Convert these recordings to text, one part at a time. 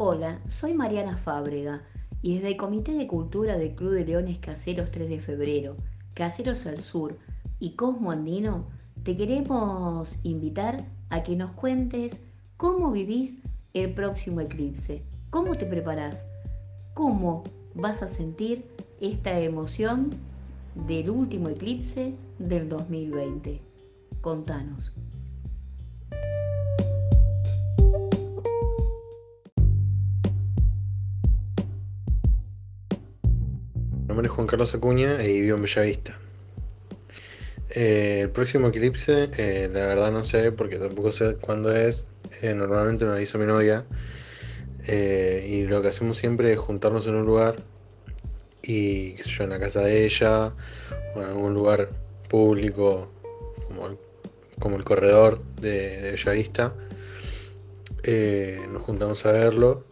Hola, soy Mariana Fábrega y desde el Comité de Cultura del Club de Leones Caseros 3 de Febrero, Caseros al Sur y Cosmo Andino, te queremos invitar a que nos cuentes cómo vivís el próximo eclipse, cómo te preparás, cómo vas a sentir esta emoción del último eclipse del 2020. Contanos. Mi nombre es Juan Carlos Acuña y vivo en Bellavista. Eh, el próximo eclipse, eh, la verdad no sé porque tampoco sé cuándo es. Eh, normalmente me avisa mi novia. y lo que hacemos siempre es juntarnos en un lugar y qué sé yo, en la casa de ella o en algún lugar público como el, como el corredor de, de Bellavista. nos juntamos a verlo.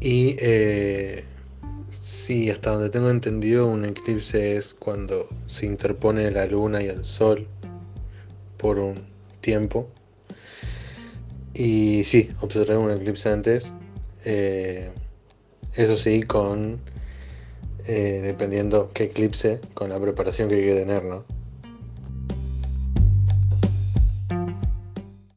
Y eh, sí, hasta donde tengo entendido, un eclipse es cuando se interpone la luna y el sol por un tiempo. Y sí, observé un eclipse antes. Eh, eso sí, con eh, dependiendo qué eclipse, con la preparación que hay que tener, ¿no?